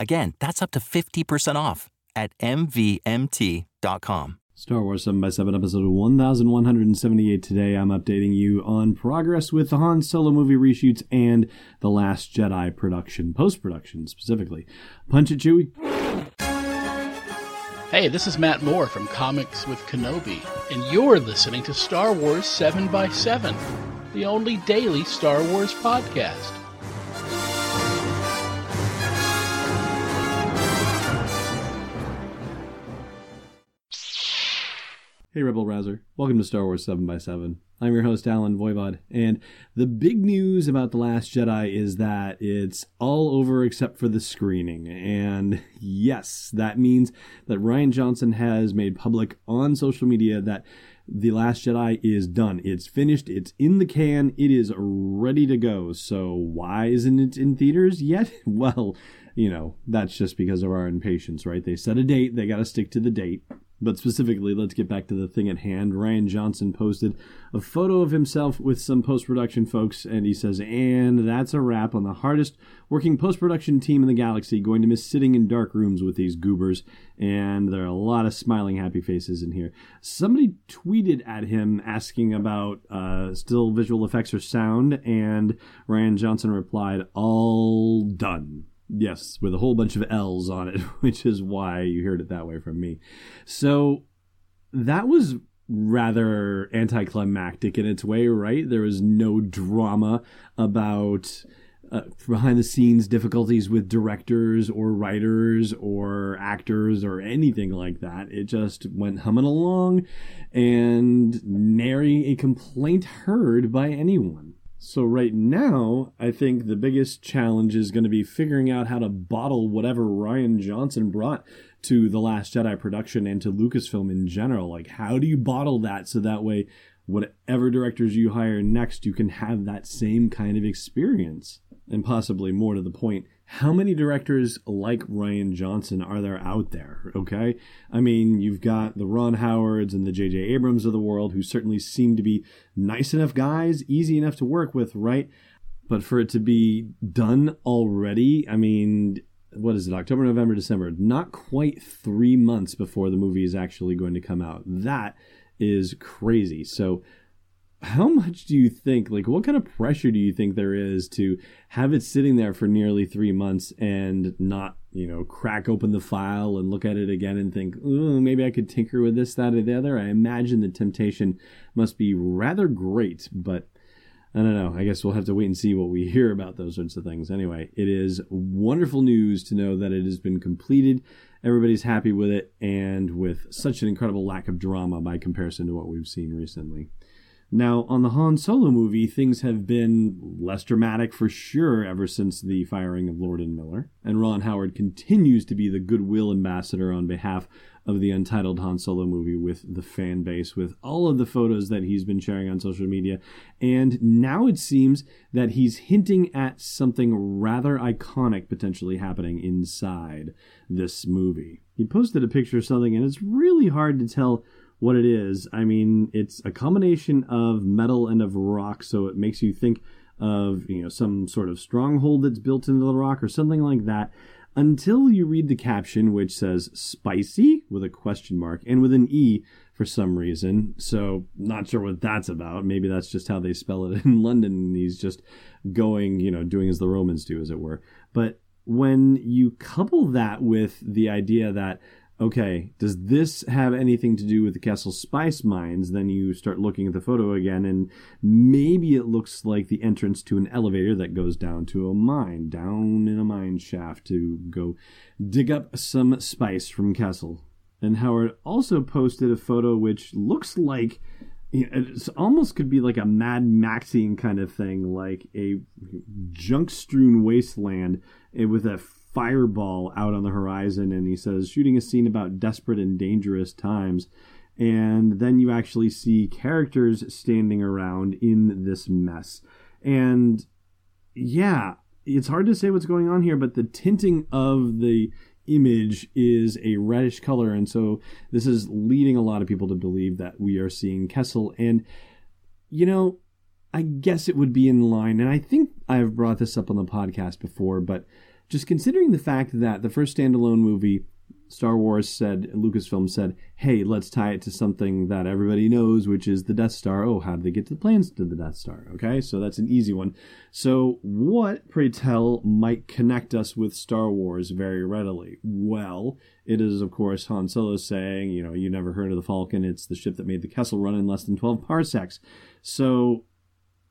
Again, that's up to 50% off at MVMT.com. Star Wars 7 by 7 episode 1178 today. I'm updating you on progress with the Han Solo movie reshoots and The Last Jedi production, post production specifically. Punch it, Chewie. Hey, this is Matt Moore from Comics with Kenobi, and you're listening to Star Wars 7 by 7 the only daily Star Wars podcast. Hey, Rebel Rouser. Welcome to Star Wars 7 by 7 I'm your host, Allen Voivod, and the big news about The Last Jedi is that it's all over except for the screening. And yes, that means that Rian Johnson has made public on social media that The Last Jedi is done. It's finished, it's in the can, it is ready to go. So why isn't it in theaters yet? Well, you know, that's just because of our impatience, right? They set a date, they got to stick to the date. But specifically, let's get back to the thing at hand. Rian Johnson posted a photo of himself with some post production folks, and he says, And that's a wrap on the hardest working post production team in the galaxy. Going to miss sitting in dark rooms with these goobers. And there are a lot of smiling, happy faces in here. Somebody tweeted at him asking about uh, still visual effects or sound, and Rian Johnson replied, All done. Yes, with a whole bunch of L's on it, which is why you heard it that way from me. So that was rather anticlimactic in its way, right? There was no drama about uh, behind the scenes difficulties with directors or writers or actors or anything like that. It just went humming along and nary a complaint heard by anyone. So right now, I think the biggest challenge is going to be figuring out how to bottle whatever Rian Johnson brought to the Last Jedi production and to Lucasfilm in general. Like, how do you bottle that so that way, whatever directors you hire next, you can have that same kind of experience? And possibly more to the point, how many directors like Rian Johnson are there out there? Okay. I mean, you've got the Ron Howards and the J.J. Abrams of the world who certainly seem to be nice enough guys, easy enough to work with, right? But for it to be done already, I mean, what is it, October, November, December? Not quite three months before the movie is actually going to come out. That is crazy. So, how much do you think like what kind of pressure do you think there is to have it sitting there for nearly three months and not you know crack open the file and look at it again and think maybe i could tinker with this that or the other i imagine the temptation must be rather great but I don't know. I guess we'll have to wait and see what we hear about those sorts of things. Anyway, it is wonderful news to know that it has been completed. Everybody's happy with it, and with such an incredible lack of drama by comparison to what we've seen recently. Now, on the Han Solo movie, things have been less dramatic for sure ever since the firing of Lord and Miller, and Ron Howard continues to be the goodwill ambassador on behalf of the untitled Han Solo movie with the fan base, with all of the photos that he's been sharing on social media. And now it seems that he's hinting at something rather iconic potentially happening inside this movie. He posted a picture of something, and it's really hard to tell what it is. I mean, it's a combination of metal and of rock, so it makes you think of you know some sort of stronghold that's built into the rock or something like that. Until you read the caption, which says "spicy" with a question mark and with an e for some reason. So not sure what that's about. Maybe that's just how they spell it in London, and he's just going, you know, doing as the Romans do, as it were. But when you couple that with the idea that okay, does this have anything to do with the Kessel Spice mines? Then you start looking at the photo again, and maybe it looks like the entrance to an elevator that goes down to a mine, down in a mine shaft to go dig up some spice from Kessel. And Howard also posted a photo which looks like it almost could be like a Mad Maxian kind of thing, like a junk strewn wasteland eh, with a fireball out on the horizon. And he says, shooting a scene about desperate and dangerous times. And then you actually see characters standing around in this mess. And yeah, it's hard to say what's going on here, but the tinting of the image is a reddish color. And so this is leading a lot of people to believe that we are seeing Kessel. And, you know, I guess it would be in line. And I think I've brought this up on the podcast before, but just considering the fact that the first standalone movie Star Wars said, Lucasfilm said, hey, let's tie it to something that everybody knows, which is the Death Star. Oh, how did they get to the plans to the Death Star? Okay, so that's an easy one. So, what, pray tell, might connect us with Star Wars very readily? Well, it is, of course, Han Solo saying, you know, you never heard of the Falcon. It's the ship that made the Kessel run in less than 12 parsecs. So,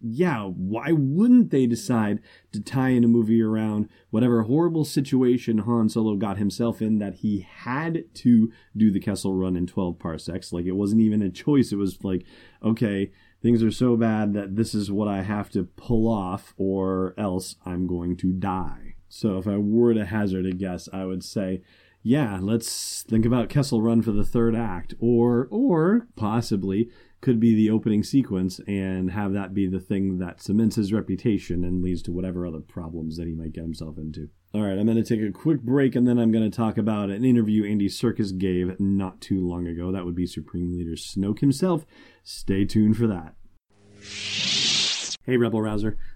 yeah, why wouldn't they decide to tie in a movie around whatever horrible situation Han Solo got himself in that he had to do the Kessel run in 12 parsecs? Like, it wasn't even a choice. It was like, okay, things are so bad that this is what I have to pull off, or else I'm going to die. So, if I were to hazard a guess, I would say, yeah, let's think about Kessel Run for the third act, or or possibly could be the opening sequence and have that be the thing that cements his reputation and leads to whatever other problems that he might get himself into. All right, I'm going to take a quick break and then I'm going to talk about an interview Andy Serkis gave not too long ago. That would be Supreme Leader Snoke himself. Stay tuned for that. Hey, Rebel Rouser.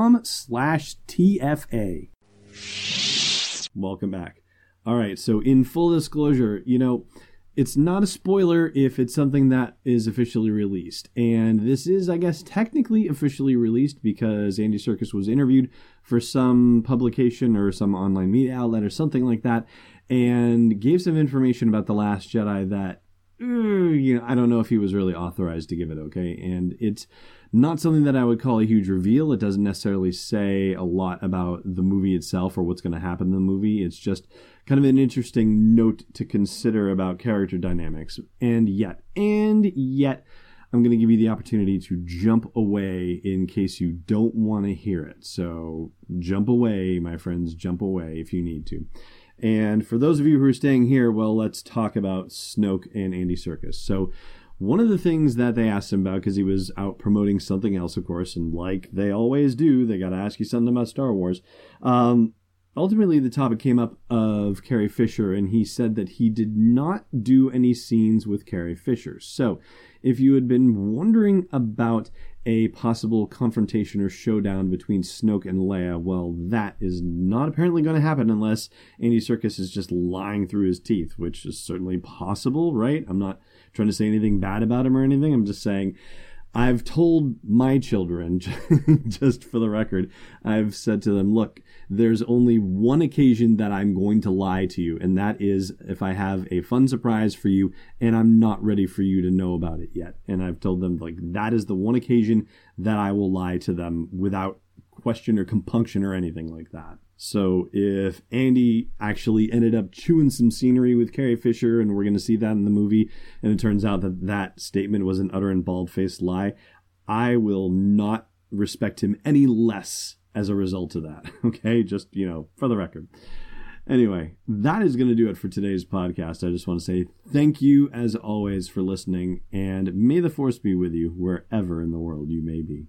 com slash TFA. Welcome back. All right, so in full disclosure, you know, it's not a spoiler if it's something that is officially released. And this is, I guess, technically officially released because Andy Serkis was interviewed for some publication or some online media outlet or something like that and gave some information about The Last Jedi that, Mm, you know, I don't know if he was really authorized to give it, okay? And it's not something that I would call a huge reveal. It doesn't necessarily say a lot about the movie itself or what's going to happen in the movie. It's just kind of an interesting note to consider about character dynamics. And yet, and yet, I'm going to give you the opportunity to jump away in case you don't want to hear it. So jump away, my friends, jump away if you need to. And for those of you who are staying here, well, let's talk about Snoke and Andy Serkis. So one of the things that they asked him about, because he was out promoting something else, of course, and like they always do, they got to ask you something about Star Wars. Um, ultimately, the topic came up of Carrie Fisher, and he said that he did not do any scenes with Carrie Fisher. So, if you had been wondering about a possible confrontation or showdown between Snoke and Leia, well, that is not apparently going to happen unless Andy Serkis is just lying through his teeth, which is certainly possible, right? I'm not trying to say anything bad about him or anything. I'm just saying I've told my children, just for the record, I've said to them, look, there's only one occasion that I'm going to lie to you, and that is if I have a fun surprise for you and I'm not ready for you to know about it yet. And I've told them, like, that is the one occasion that I will lie to them without question or compunction or anything like that. So if Andy actually ended up chewing some scenery with Carrie Fisher, and we're going to see that in the movie, and it turns out that that statement was an utter and bald faced lie, I will not respect him any less as a result of that. Okay, just you know, for the record. Anyway, that is going to do it for today's podcast. I just want to say thank you as always for listening, and may the force be with you wherever in the world you may be.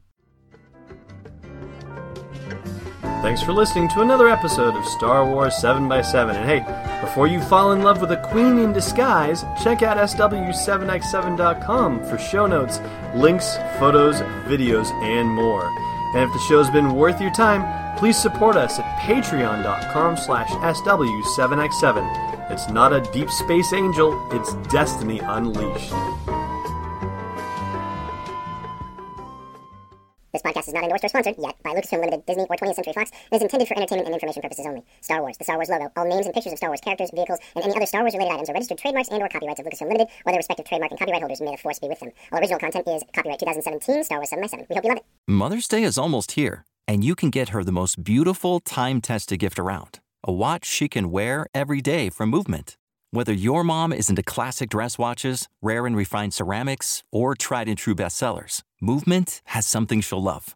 Thanks for listening to another episode of Star Wars 7x7. And hey, before you fall in love with a queen in disguise, check out SW7x7.com for show notes, links, photos, videos, and more. And if the show's been worth your time, please support us at patreon.com slash SW7x7. It's not a deep space angel, it's destiny unleashed. Is not endorsed or sponsored yet by Lucasfilm Limited, Disney, or 20th Century Fox, and is intended for entertainment and information purposes only. Star Wars, the Star Wars logo, all names and pictures of Star Wars characters, vehicles, and any other Star Wars related items are registered trademarks and or copyrights of Lucasfilm Limited, or their respective trademark and copyright holders. May the force be with them. All original content is copyright 2017 Star Wars 7 by 7 We hope you love it. Mother's Day is almost here, and you can get her the most beautiful time tested gift around a watch she can wear every day from Movement. Whether your mom is into classic dress watches, rare and refined ceramics, or tried and true bestsellers, Movement has something she'll love.